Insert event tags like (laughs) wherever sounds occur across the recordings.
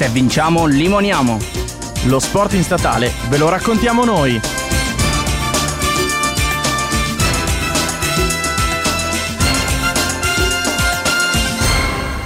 Se vinciamo, limoniamo. Lo sport in statale ve lo raccontiamo noi.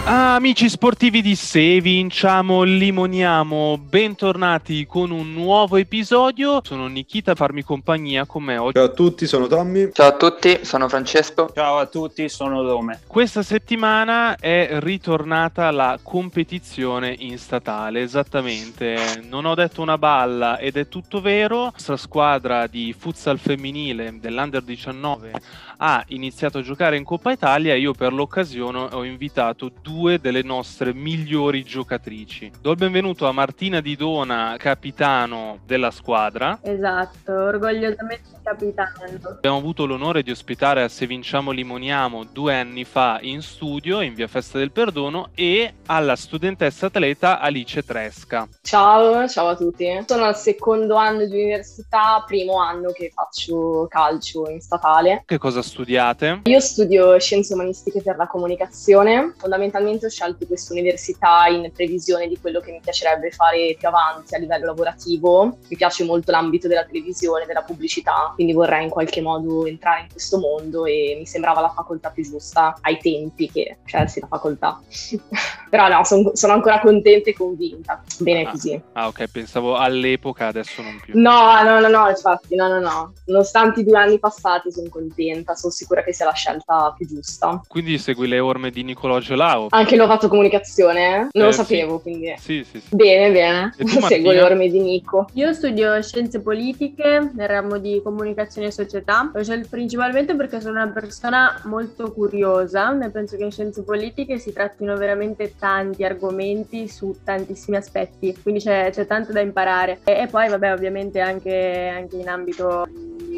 Amici sportivi di Se vinciamo, limoniamo, bentornati con un nuovo episodio. Sono Nikita a farmi compagnia con me oggi. Ciao a tutti, sono Tommy. Ciao a tutti, sono Francesco. Ciao a tutti, sono Dome. Questa settimana è ritornata la competizione in statale, esattamente. Non ho detto una balla ed è tutto vero. La nostra squadra di futsal femminile dell'Under 19 ha iniziato a giocare in Coppa Italia e io per l'occasione ho invitato due delle nostre migliori giocatrici. Do il benvenuto a Martina Di Dona, capitano della squadra. Esatto, orgogliosamente capitano. Abbiamo avuto l'onore di ospitare a Se Vinciamo Limoniamo due anni fa in studio in via Festa del Perdono e alla studentessa atleta Alice Tresca. Ciao, ciao a tutti. Sono al secondo anno di università, primo anno che faccio calcio in statale. Che cosa studiate? Io studio scienze umanistiche per la comunicazione. Fondamentalmente ho scelto questa università in previsione di quello che mi piacerebbe fare più avanti a livello lavorativo. Mi piace molto l'ambito della televisione, della pubblicità quindi vorrei in qualche modo entrare in questo mondo e mi sembrava la facoltà più giusta ai tempi che scelsi la facoltà. (laughs) Però no, son, sono ancora contenta e convinta. Bene ah, così. Ah, ok, pensavo all'epoca, adesso non più. No, no, no, no, infatti, no, no, no. Nonostante i due anni passati sono contenta, sono sicura che sia la scelta più giusta. Quindi segui le orme di Nicolò Gelao? Anche l'ho fatto comunicazione, eh? non eh, lo sapevo, sì. quindi... Sì, sì, sì. Bene, bene. Tu, Seguo le orme di Nico. Io studio scienze politiche nel ramo di comunicazione e società, L'ho scelto principalmente perché sono una persona molto curiosa e penso che in scienze politiche si trattino veramente tanti argomenti su tantissimi aspetti, quindi c'è, c'è tanto da imparare. E, e, poi, vabbè, ovviamente anche, anche in ambito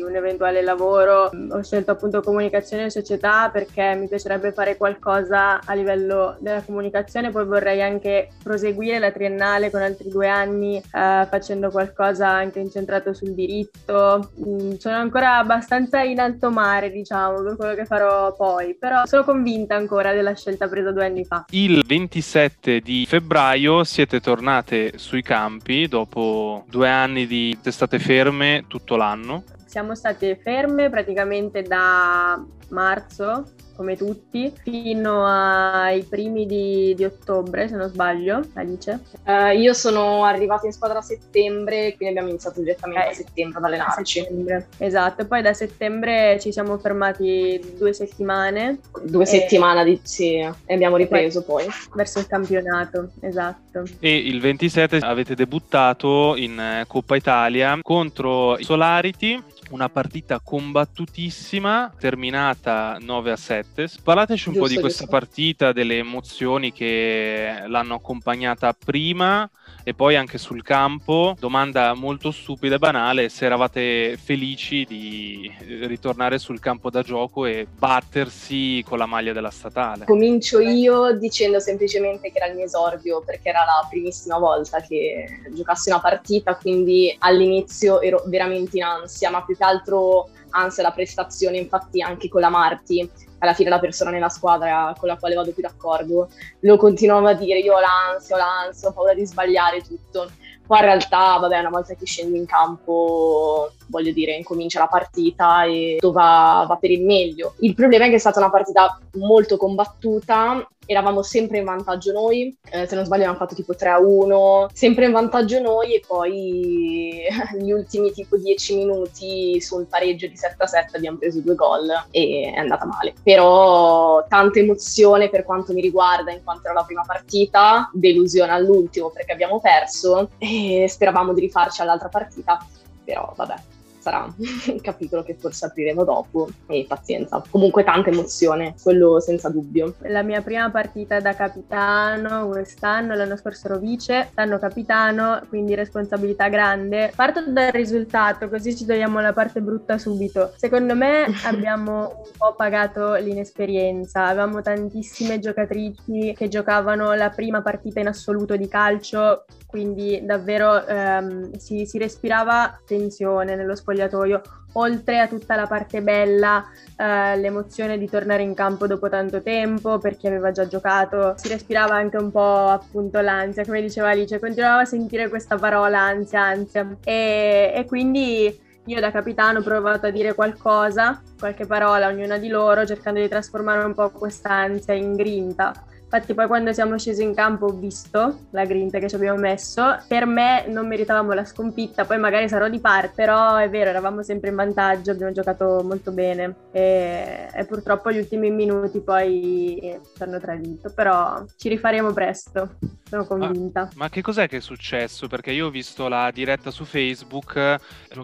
un eventuale lavoro ho scelto appunto comunicazione e società perché mi piacerebbe fare qualcosa a livello della comunicazione, poi vorrei anche proseguire la triennale con altri due anni eh, facendo qualcosa anche incentrato sul diritto. Mm, sono ancora abbastanza in alto mare, diciamo, per quello che farò poi, però sono convinta ancora della scelta presa due anni fa. Il 27 di febbraio siete tornate sui campi dopo due anni di testate ferme tutto l'anno. Siamo state ferme praticamente da marzo come tutti, fino ai primi di, di, ottobre, se non sbaglio, Alice. Uh, io sono arrivata in squadra a settembre, quindi abbiamo iniziato direttamente eh, a settembre ad allenarci. Settembre. Esatto, poi da settembre ci siamo fermati due settimane. Due e... settimane, di... sì, e abbiamo ripreso poi, poi. Verso il campionato, esatto. E il 27 avete debuttato in eh, Coppa Italia contro i Solarity una partita combattutissima, terminata 9 a 7. Parlateci un giusto, po' di questa giusto. partita, delle emozioni che l'hanno accompagnata prima e poi anche sul campo. Domanda molto stupida e banale, se eravate felici di ritornare sul campo da gioco e battersi con la maglia della statale. Comincio io dicendo semplicemente che era il mio esordio perché era la primissima volta che giocassi una partita, quindi all'inizio ero veramente in ansia, ma più che altro ansia la prestazione, infatti anche con la Marti alla fine la persona nella squadra con la quale vado più d'accordo, lo continuavo a dire, io ho l'ansia, ho l'ansia, ho paura di sbagliare tutto. Poi in realtà, vabbè, una volta che scendi in campo, voglio dire, incomincia la partita e tutto va, va per il meglio. Il problema è che è stata una partita molto combattuta eravamo sempre in vantaggio noi, eh, se non sbaglio abbiamo fatto tipo 3-1, sempre in vantaggio noi e poi (laughs) gli ultimi tipo 10 minuti sul pareggio di 7-7 abbiamo preso due gol e è andata male. Però tanta emozione per quanto mi riguarda in quanto era la prima partita, delusione all'ultimo perché abbiamo perso e speravamo di rifarci all'altra partita, però vabbè sarà un capitolo che forse apriremo dopo e pazienza. Comunque tanta emozione, quello senza dubbio. La mia prima partita da capitano quest'anno, l'anno scorso ero vice, l'anno capitano, quindi responsabilità grande. Parto dal risultato, così ci togliamo la parte brutta subito. Secondo me (laughs) abbiamo un po' pagato l'inesperienza, avevamo tantissime giocatrici che giocavano la prima partita in assoluto di calcio, quindi davvero ehm, si, si respirava tensione nello spogliatoio spogliatoio, oltre a tutta la parte bella, eh, l'emozione di tornare in campo dopo tanto tempo per chi aveva già giocato, si respirava anche un po' appunto l'ansia, come diceva Alice, continuavo a sentire questa parola ansia, ansia e, e quindi io da capitano ho provato a dire qualcosa, qualche parola a ognuna di loro, cercando di trasformare un po' questa ansia in grinta. Infatti poi quando siamo scesi in campo ho visto la grinta che ci abbiamo messo. Per me non meritavamo la sconfitta, poi magari sarò di parte, però è vero, eravamo sempre in vantaggio, abbiamo giocato molto bene e, e purtroppo gli ultimi minuti poi ci hanno tradito, però ci rifaremo presto, sono convinta. Ma, ma che cos'è che è successo? Perché io ho visto la diretta su Facebook,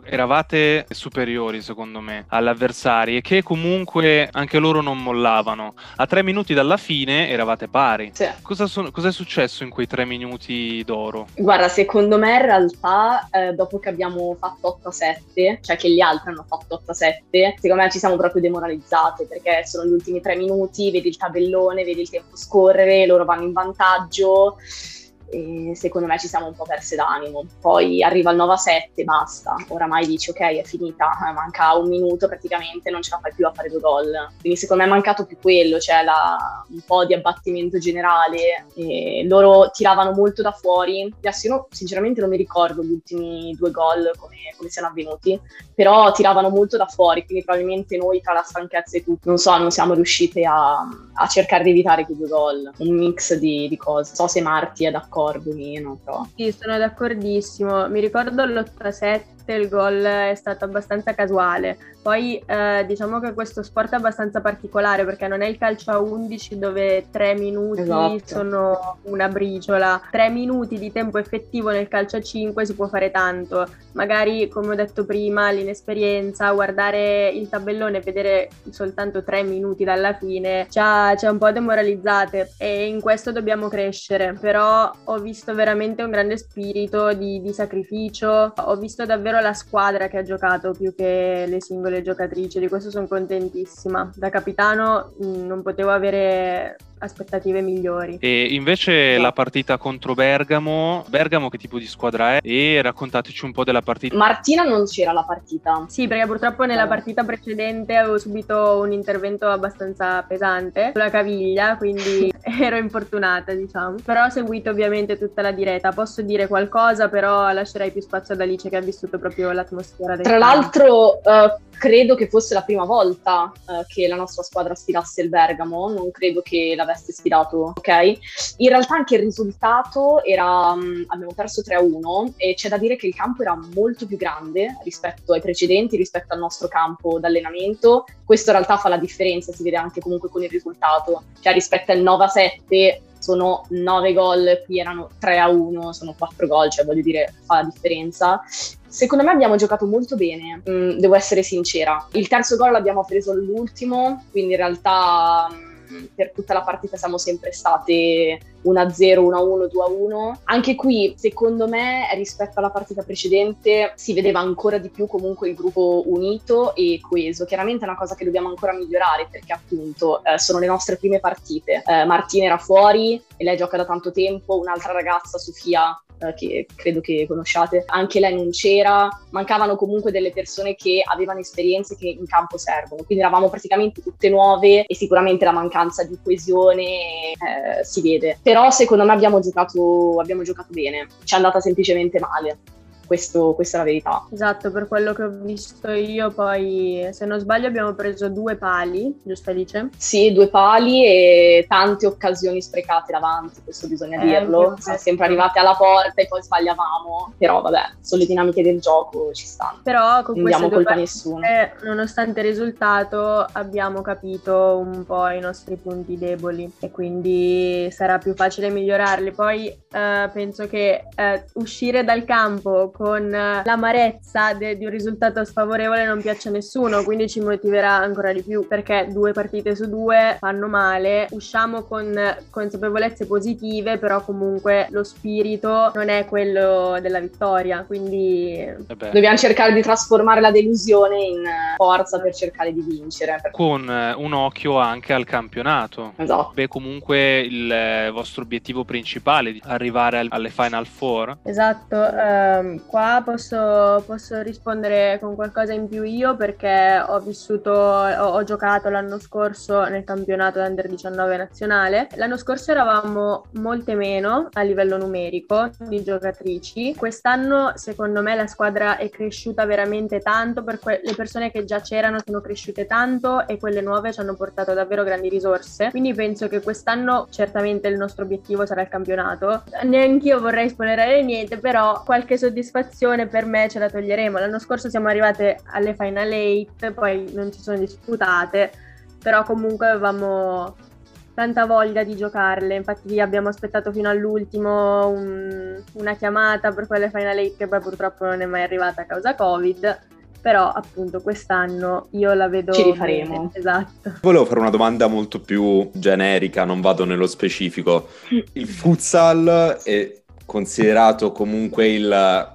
eravate superiori secondo me all'avversario e che comunque anche loro non mollavano. A tre minuti dalla fine eravate pari. Sì. Cosa, so- cosa è successo in quei tre minuti d'oro? Guarda, secondo me in realtà eh, dopo che abbiamo fatto 8-7, cioè che gli altri hanno fatto 8-7, secondo me ci siamo proprio demoralizzate perché sono gli ultimi tre minuti, vedi il tabellone, vedi il tempo scorrere, loro vanno in vantaggio e secondo me ci siamo un po' perse d'animo. Poi arriva il 9 a 7, basta. Oramai dici ok, è finita, eh, manca un minuto praticamente, non ce la fai più a fare due gol. Quindi secondo me è mancato più quello, cioè la, un po' di abbattimento generale. E loro tiravano molto da fuori. Adesso io sinceramente non mi ricordo gli ultimi due gol come, come, siano avvenuti, però tiravano molto da fuori, quindi probabilmente noi tra la stanchezza e tutto, non so, non siamo riuscite a, a cercare di evitare quei due gol. Un mix di, di cose. So se Marti è d'accordo d'accordo meno, però. Sì, sono d'accordissimo. Mi ricordo l'8-7 il gol è stato abbastanza casuale. Poi eh, diciamo che questo sport è abbastanza particolare perché non è il calcio a 11 dove tre minuti esatto. sono una briciola. Tre minuti di tempo effettivo nel calcio a 5 si può fare tanto. Magari, come ho detto prima, l'inesperienza, guardare il tabellone e vedere soltanto tre minuti dalla fine ci ha, ci ha un po' demoralizzate e in questo dobbiamo crescere. Però ho visto veramente un grande spirito di, di sacrificio, ho visto davvero la squadra che ha giocato più che le singole giocatrici, di questo sono contentissima. Da capitano mh, mm, non potevo avere aspettative migliori. E invece la partita contro Bergamo, Bergamo che tipo di squadra è? E raccontateci un po' della partita. Martina non c'era la partita. Sì, perché purtroppo nella partita precedente avevo subito un intervento abbastanza pesante sulla caviglia, quindi (laughs) ero infortunata, diciamo. Però ho seguito ovviamente tutta la diretta. Posso dire qualcosa, però lascerei più spazio ad Alice che ha vissuto proprio l'atmosfera del Tra campo. l'altro, uh, credo che fosse la prima volta uh, che la nostra squadra sfidasse il Bergamo, non credo che l'avesse avesse sfidato, ok? In realtà anche il risultato era, um, abbiamo perso 3-1 e c'è da dire che il campo era molto più grande rispetto ai precedenti, rispetto al nostro campo d'allenamento. Questo in realtà fa la differenza, si vede anche comunque con il risultato, cioè rispetto al 9-7 sono 9 gol, qui erano 3 a 1, sono 4 gol, cioè voglio dire, fa la differenza. Secondo me abbiamo giocato molto bene, mm, devo essere sincera. Il terzo gol l'abbiamo preso all'ultimo, quindi in realtà mm, per tutta la partita siamo sempre state 1-0, 1-1, 2-1. Anche qui, secondo me, rispetto alla partita precedente, si vedeva ancora di più comunque il gruppo unito e coeso. Chiaramente è una cosa che dobbiamo ancora migliorare perché appunto eh, sono le nostre prime partite. Eh, Martina era fuori e lei gioca da tanto tempo, un'altra ragazza, Sofia, eh, che credo che conosciate, anche lei non c'era, mancavano comunque delle persone che avevano esperienze che in campo servono, quindi eravamo praticamente tutte nuove e sicuramente la mancanza di coesione eh, si vede. Però secondo me abbiamo giocato, abbiamo giocato bene, ci è andata semplicemente male questo, questa è la verità. Esatto, per quello che ho visto io, poi se non sbaglio abbiamo preso due pali, giusto Alice? Sì, due pali e tante occasioni sprecate davanti, questo bisogna eh, dirlo. Siamo sempre arrivate alla porta e poi sbagliavamo, però vabbè, sono le dinamiche del gioco, ci stanno. Però con non diamo colpa a nessuno. Nonostante il risultato abbiamo capito un po' i nostri punti deboli e quindi sarà più facile migliorarli. Poi eh, penso che eh, uscire dal campo con l'amarezza de- di un risultato sfavorevole non piace a nessuno, quindi ci motiverà ancora di più perché due partite su due fanno male. Usciamo con consapevolezze positive, però comunque lo spirito non è quello della vittoria, quindi eh dobbiamo cercare di trasformare la delusione in forza per cercare di vincere. Con eh, un occhio anche al campionato. Esatto. Beh, comunque il eh, vostro obiettivo principale è arrivare alle Final Four. Esatto, um, qua posso, posso, rispondere con qualcosa in più io perché ho vissuto, ho, ho, giocato l'anno scorso nel campionato Under 19 nazionale. L'anno scorso eravamo molte meno a livello numerico di giocatrici. Quest'anno secondo me la squadra è cresciuta veramente tanto, per que- le persone che già c'erano sono cresciute tanto e quelle nuove ci hanno portato davvero grandi risorse. Quindi penso che quest'anno certamente il nostro obiettivo sarà il campionato. Neanch'io vorrei spoilerare niente, però qualche soddisfazione per me ce la toglieremo. L'anno scorso siamo arrivate alle Final 8, poi non si sono disputate, però comunque avevamo tanta voglia di giocarle. Infatti abbiamo aspettato fino all'ultimo un, una chiamata per quelle Final 8 che poi purtroppo non è mai arrivata a causa Covid però appunto quest'anno io la vedo... Ci rifaremo. Bene, esatto. Volevo fare una domanda molto più generica, non vado nello specifico. Il futsal è considerato comunque il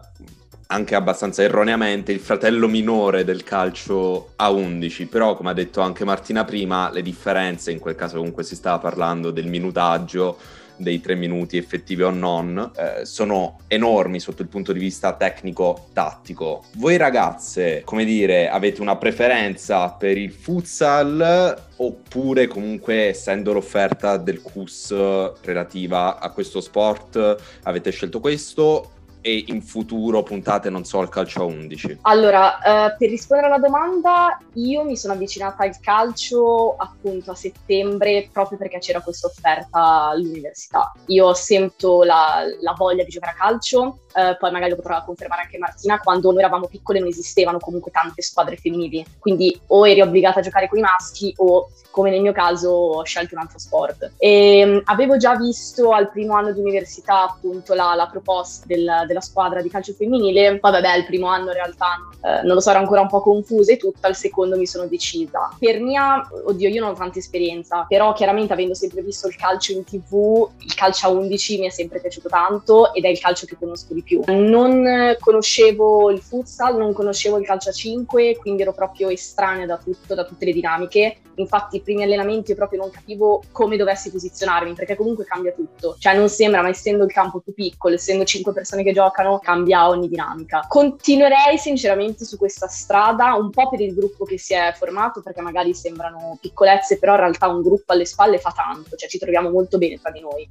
anche abbastanza erroneamente il fratello minore del calcio a 11, però come ha detto anche Martina prima, le differenze, in quel caso comunque si stava parlando del minutaggio, dei tre minuti effettivi o non, eh, sono enormi sotto il punto di vista tecnico-tattico. Voi ragazze, come dire, avete una preferenza per il futsal oppure comunque essendo l'offerta del CUS relativa a questo sport avete scelto questo e in futuro puntate, non so, al calcio a 11? Allora, eh, per rispondere alla domanda, io mi sono avvicinata al calcio appunto a settembre proprio perché c'era questa offerta all'università. Io sento la, la voglia di giocare a calcio, eh, poi magari lo potrà confermare anche Martina, quando noi eravamo piccole non esistevano comunque tante squadre femminili, quindi o eri obbligata a giocare con i maschi o come nel mio caso ho scelto un altro sport. E, um, avevo già visto al primo anno di università appunto la, la proposta del, della squadra di calcio femminile, poi vabbè il primo anno in realtà eh, non lo so, ero ancora un po' confusa e tutto, al secondo mi sono decisa. Per mia, oddio io non ho tanta esperienza, però chiaramente avendo sempre visto il calcio in tv, il calcio a 11 mi è sempre piaciuto tanto ed è il calcio che conosco di più. Non conoscevo il futsal, non conoscevo il calcio a 5, quindi ero proprio estranea da tutto, da tutte le dinamiche. Infatti primi allenamenti io proprio non capivo come dovessi posizionarmi, perché comunque cambia tutto. Cioè non sembra, ma essendo il campo più piccolo, essendo cinque persone che giocano, cambia ogni dinamica. Continuerei sinceramente su questa strada, un po' per il gruppo che si è formato, perché magari sembrano piccolezze, però in realtà un gruppo alle spalle fa tanto, cioè ci troviamo molto bene tra di noi.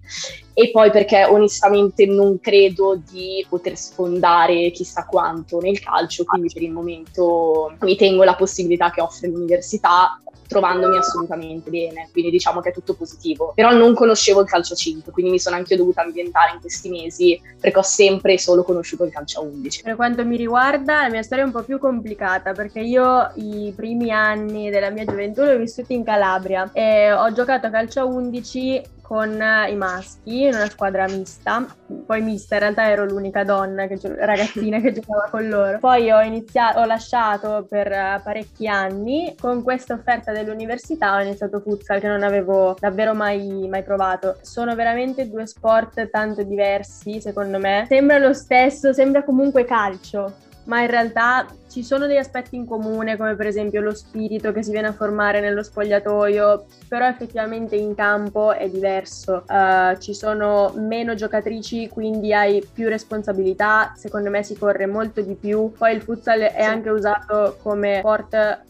E poi perché onestamente non credo di poter sfondare chissà quanto nel calcio, quindi per il momento mi tengo la possibilità che offre l'università trovandomi assolutamente bene, quindi diciamo che è tutto positivo. Però non conoscevo il calcio 5, quindi mi sono anche dovuta ambientare in questi mesi perché ho sempre e solo conosciuto il calcio 11. Per quanto mi riguarda, la mia storia è un po' più complicata perché io i primi anni della mia gioventù li ho vissuti in Calabria e ho giocato a calcio a 11 con i maschi in una squadra mista, poi mista in realtà ero l'unica donna, che, ragazzina che giocava con loro. Poi ho iniziato, ho lasciato per parecchi anni, con questa offerta dell'università ho iniziato futsal che non avevo davvero mai, mai provato. Sono veramente due sport tanto diversi secondo me, sembra lo stesso, sembra comunque calcio, ma in realtà ci sono degli aspetti in comune, come per esempio lo spirito che si viene a formare nello spogliatoio, però effettivamente in campo è diverso. Uh, ci sono meno giocatrici, quindi hai più responsabilità, secondo me si corre molto di più. Poi il futsal è anche usato come sport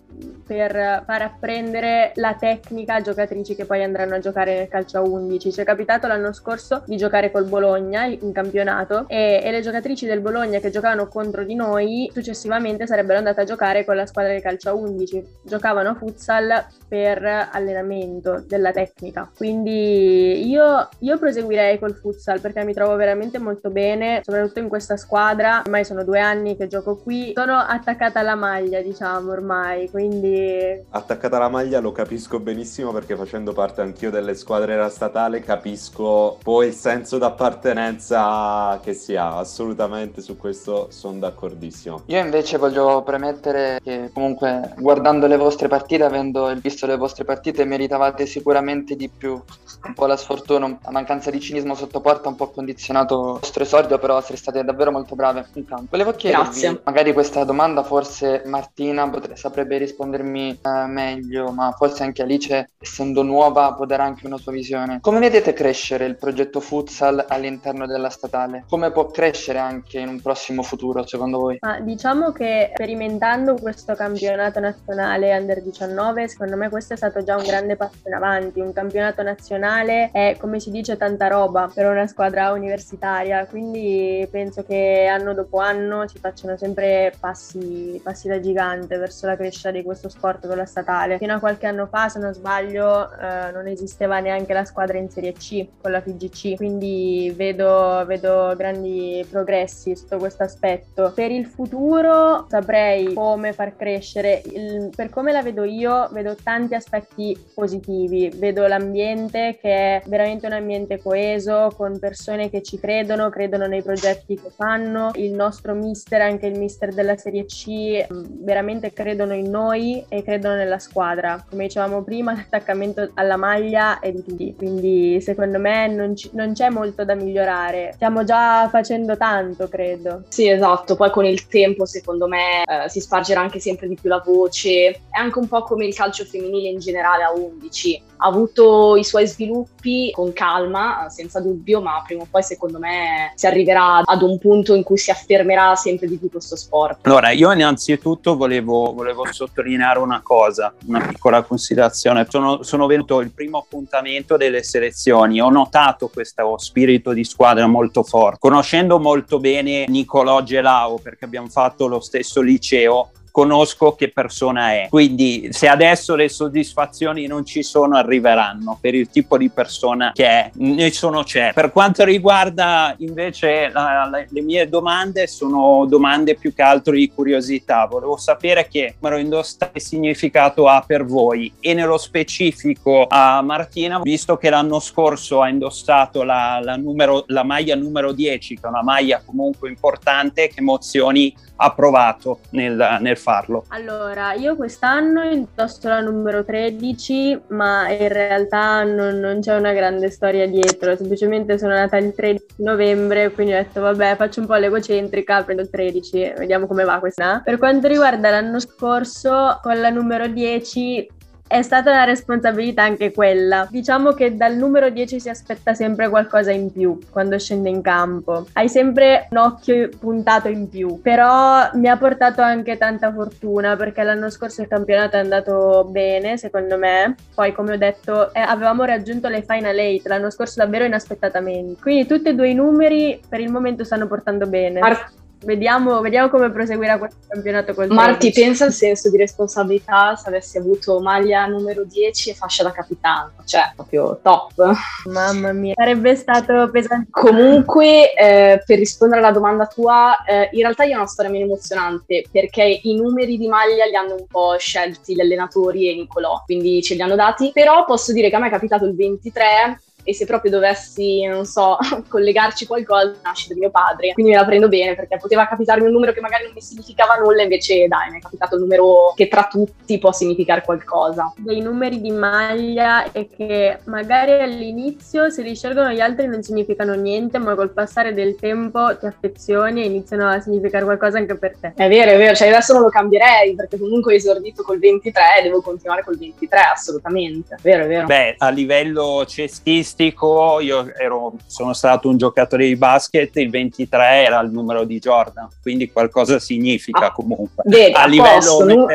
per far apprendere la tecnica a giocatrici che poi andranno a giocare nel calcio a 11. Ci è capitato l'anno scorso di giocare col Bologna in campionato e, e le giocatrici del Bologna che giocavano contro di noi successivamente sarebbero andate a giocare con la squadra di calcio a 11. Giocavano a futsal per allenamento della tecnica. Quindi io, io proseguirei col futsal perché mi trovo veramente molto bene, soprattutto in questa squadra. Ormai sono due anni che gioco qui. Sono attaccata alla maglia, diciamo, ormai. Quindi... Attaccata alla maglia lo capisco benissimo perché facendo parte anch'io delle squadre della statale capisco poi il senso d'appartenenza che si ha. Assolutamente su questo sono d'accordissimo. Io invece voglio premettere che comunque guardando le vostre partite, avendo visto visto le vostre partite meritavate sicuramente di più. Un po' la sfortuna, la mancanza di cinismo sotto porta un po' condizionato il vostro esordio, però siete state davvero molto brave in campo. Volevo chiedervi, Grazie. magari questa domanda forse Martina potrebbe, saprebbe rispondermi eh, meglio, ma forse anche Alice, essendo nuova, può dare anche una sua visione. Come vedete crescere il progetto futsal all'interno della statale? Come può crescere anche in un prossimo futuro, secondo voi? Ma diciamo che sperimentando questo campionato nazionale under 19, secondo me questo è stato già un grande passo in avanti. Un campionato nazionale è, come si dice, tanta roba per una squadra universitaria, quindi penso che anno dopo anno si facciano sempre passi, passi da gigante verso la crescita di questo sport con la statale. Fino a qualche anno fa, se non sbaglio, eh, non esisteva neanche la squadra in Serie C con la FIGC, quindi vedo, vedo grandi progressi sotto questo aspetto. Per il futuro saprei come far crescere, il, per come la vedo io, vedo tanti aspetti positivi, vedo l'ambiente che è veramente un ambiente coeso, con persone che ci credono, credono nei progetti che fanno, il nostro mister, anche il mister della Serie C, veramente credono in noi e credono nella squadra. Come dicevamo prima, l'attaccamento alla maglia è di tutti, quindi secondo me non, c- non c'è molto da migliorare. Stiamo già facendo tanto, credo. Sì, esatto. Poi con il tempo, secondo me, eh, si spargerà anche sempre di più la voce. È anche un po' come il calcio femminile in generale a 11. Ha avuto i suoi sviluppi con calma, senza dubbio, ma prima o poi, secondo me, si arriverà ad un punto in cui si affermerà sempre di più questo sport. Allora, io innanzitutto volevo, volevo sottolineare una cosa, una piccola considerazione. Sono, sono venuto il primo appuntamento delle selezioni, ho notato questo spirito di squadra molto forte. Conoscendo molto bene Nicolò Gelao, perché abbiamo fatto lo stesso liceo, conosco che persona è. Quindi se adesso le soddisfazioni non ci sono, arriveranno per il tipo di persona che è, ne sono certo. Per quanto riguarda invece la, la, le mie domande, sono domande più che altro di curiosità. Volevo sapere che numero indossare che significato ha per voi e nello specifico a Martina, visto che l'anno scorso ha indossato la, la, numero, la maglia numero 10, che è una maglia comunque importante, che emozioni ha provato nel, nel farlo? Allora, io quest'anno indosso la numero 13, ma in realtà non, non, c'è una grande storia dietro, semplicemente sono nata il 13 novembre, quindi ho detto vabbè faccio un po' l'egocentrica, prendo il 13, vediamo come va questa. Per quanto riguarda l'anno scorso, con la numero 10 è stata una responsabilità anche quella. Diciamo che dal numero 10 si aspetta sempre qualcosa in più quando scende in campo. Hai sempre un occhio puntato in più, però mi ha portato anche tanta fortuna perché l'anno scorso il campionato è andato bene, secondo me. Poi, come ho detto, eh, avevamo raggiunto le final 8 l'anno scorso davvero inaspettatamente. Quindi tutti e due i numeri per il momento stanno portando bene. Ar- Vediamo, vediamo, come proseguirà questo campionato col Marti, pensa al senso di responsabilità se avessi avuto maglia numero 10 e fascia da capitano, cioè proprio top. Mamma mia, sarebbe stato pesante. Comunque, eh, per rispondere alla domanda tua, eh, in realtà io ho una storia meno emozionante perché i numeri di maglia li hanno un po' scelti gli allenatori e Nicolò, quindi ce li hanno dati, però posso dire che a me è capitato il 23 e se proprio dovessi, non so, (laughs) collegarci qualcosa, nasce da mio padre. Quindi me la prendo bene perché poteva capitarmi un numero che magari non mi significava nulla, invece dai, mi è capitato un numero che tra tutti può significare qualcosa. Dei numeri di maglia e che magari all'inizio se li scelgono gli altri non significano niente, ma col passare del tempo ti affezioni e iniziano a significare qualcosa anche per te. È vero, è vero, cioè adesso non lo cambierei perché comunque ho esordito col 23 e devo continuare col 23, assolutamente. È vero, è vero. Beh, a livello cestistico statistico, io ero, sono stato un giocatore di basket, il 23 era il numero di Jordan, quindi qualcosa significa ah, comunque. Vedi, a, livello non...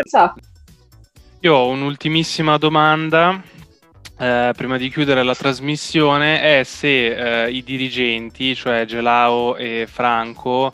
Io ho un'ultimissima domanda. Eh, prima di chiudere la trasmissione è se eh, i dirigenti, cioè Gelao e Franco,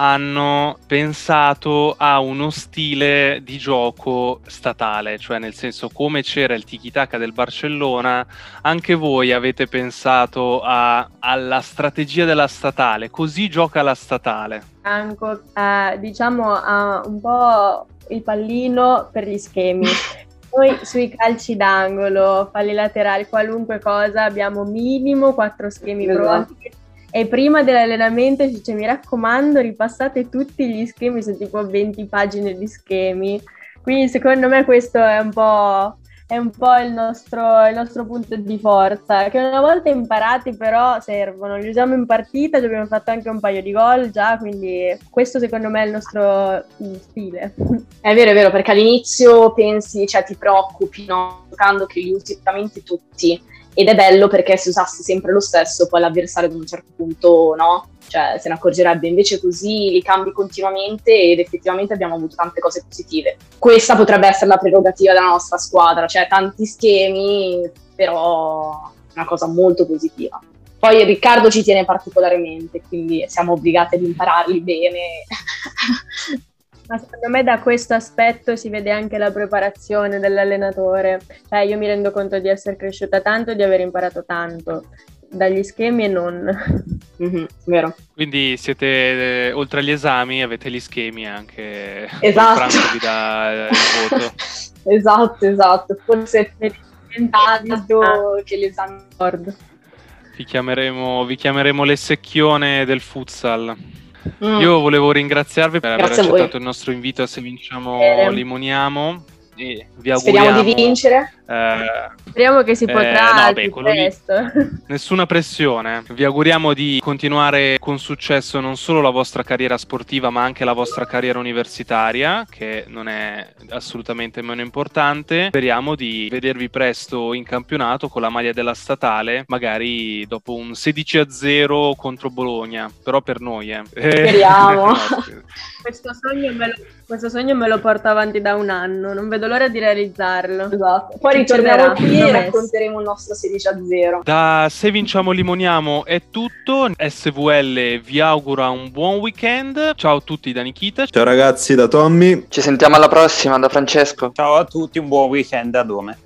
hanno pensato a uno stile di gioco statale, cioè nel senso come c'era il tiki-taka del Barcellona, anche voi avete pensato a, alla strategia della statale, così gioca la statale. Franco, eh, diciamo, ha un po' il pallino per gli schemi. (laughs) Noi sui calci d'angolo, falli laterali, qualunque cosa, abbiamo minimo quattro schemi esatto. pronti e prima dell'allenamento ci dice mi raccomando ripassate tutti gli schemi, sono tipo 20 pagine di schemi, quindi secondo me questo è un po' è un po' il nostro, il nostro punto di forza, che una volta imparati però servono, li usiamo in partita, abbiamo fatto anche un paio di gol già, quindi questo secondo me è il nostro stile. (laughs) È vero, è vero, perché all'inizio pensi, cioè ti preoccupi, no? giocando che li usi veramente tutti ed è bello perché se usassi sempre lo stesso poi l'avversario ad un certo punto no, cioè se ne accorgerebbe invece così li cambi continuamente ed effettivamente abbiamo avuto tante cose positive. Questa potrebbe essere la prerogativa della nostra squadra, cioè tanti schemi, però una cosa molto positiva. Poi Riccardo ci tiene particolarmente, quindi siamo obbligati ad impararli bene. (laughs) Ma secondo me da questo aspetto si vede anche la preparazione dell'allenatore. Cioè io mi rendo conto di essere cresciuta tanto e di aver imparato tanto dagli schemi e non. Mm-hmm, (laughs) vero. Quindi siete, eh, oltre agli esami, avete gli schemi anche. Esatto. Vi dà il voto. (laughs) esatto, esatto. Forse è diventato che l'esame Nord. Vi chiameremo, vi chiameremo le secchione del futsal. Mm. Io volevo ringraziarvi per aver Grazie a voi. accettato il nostro invito a Se Vinciamo Bene. Limoniamo e vi Speriamo auguriamo di vincere. Eh, Speriamo che si Eh, potrà no, al beh, più quello lì- presto. (laughs) nessuna pressione. Vi auguriamo di continuare con successo non solo la vostra carriera sportiva, ma anche la vostra carriera universitaria, che non è assolutamente meno importante. Speriamo di vedervi presto in campionato con la maglia della statale, magari dopo un 16 a 0 contro Bologna, però per noi, eh. Speriamo. (laughs) No, (laughs) Questo sogno, me lo, questo sogno me lo porto avanti da un anno, non vedo l'ora di realizzarlo. Esatto. Poi ritorneremo qui e racconteremo il nostro 16 a 0. Da Se Vinciamo Limoniamo è tutto. SVL vi augura un buon weekend. Ciao a tutti da Nikita. Ciao ragazzi, da Tommy. Ci sentiamo alla prossima da Francesco. Ciao a tutti, un buon weekend da Dome.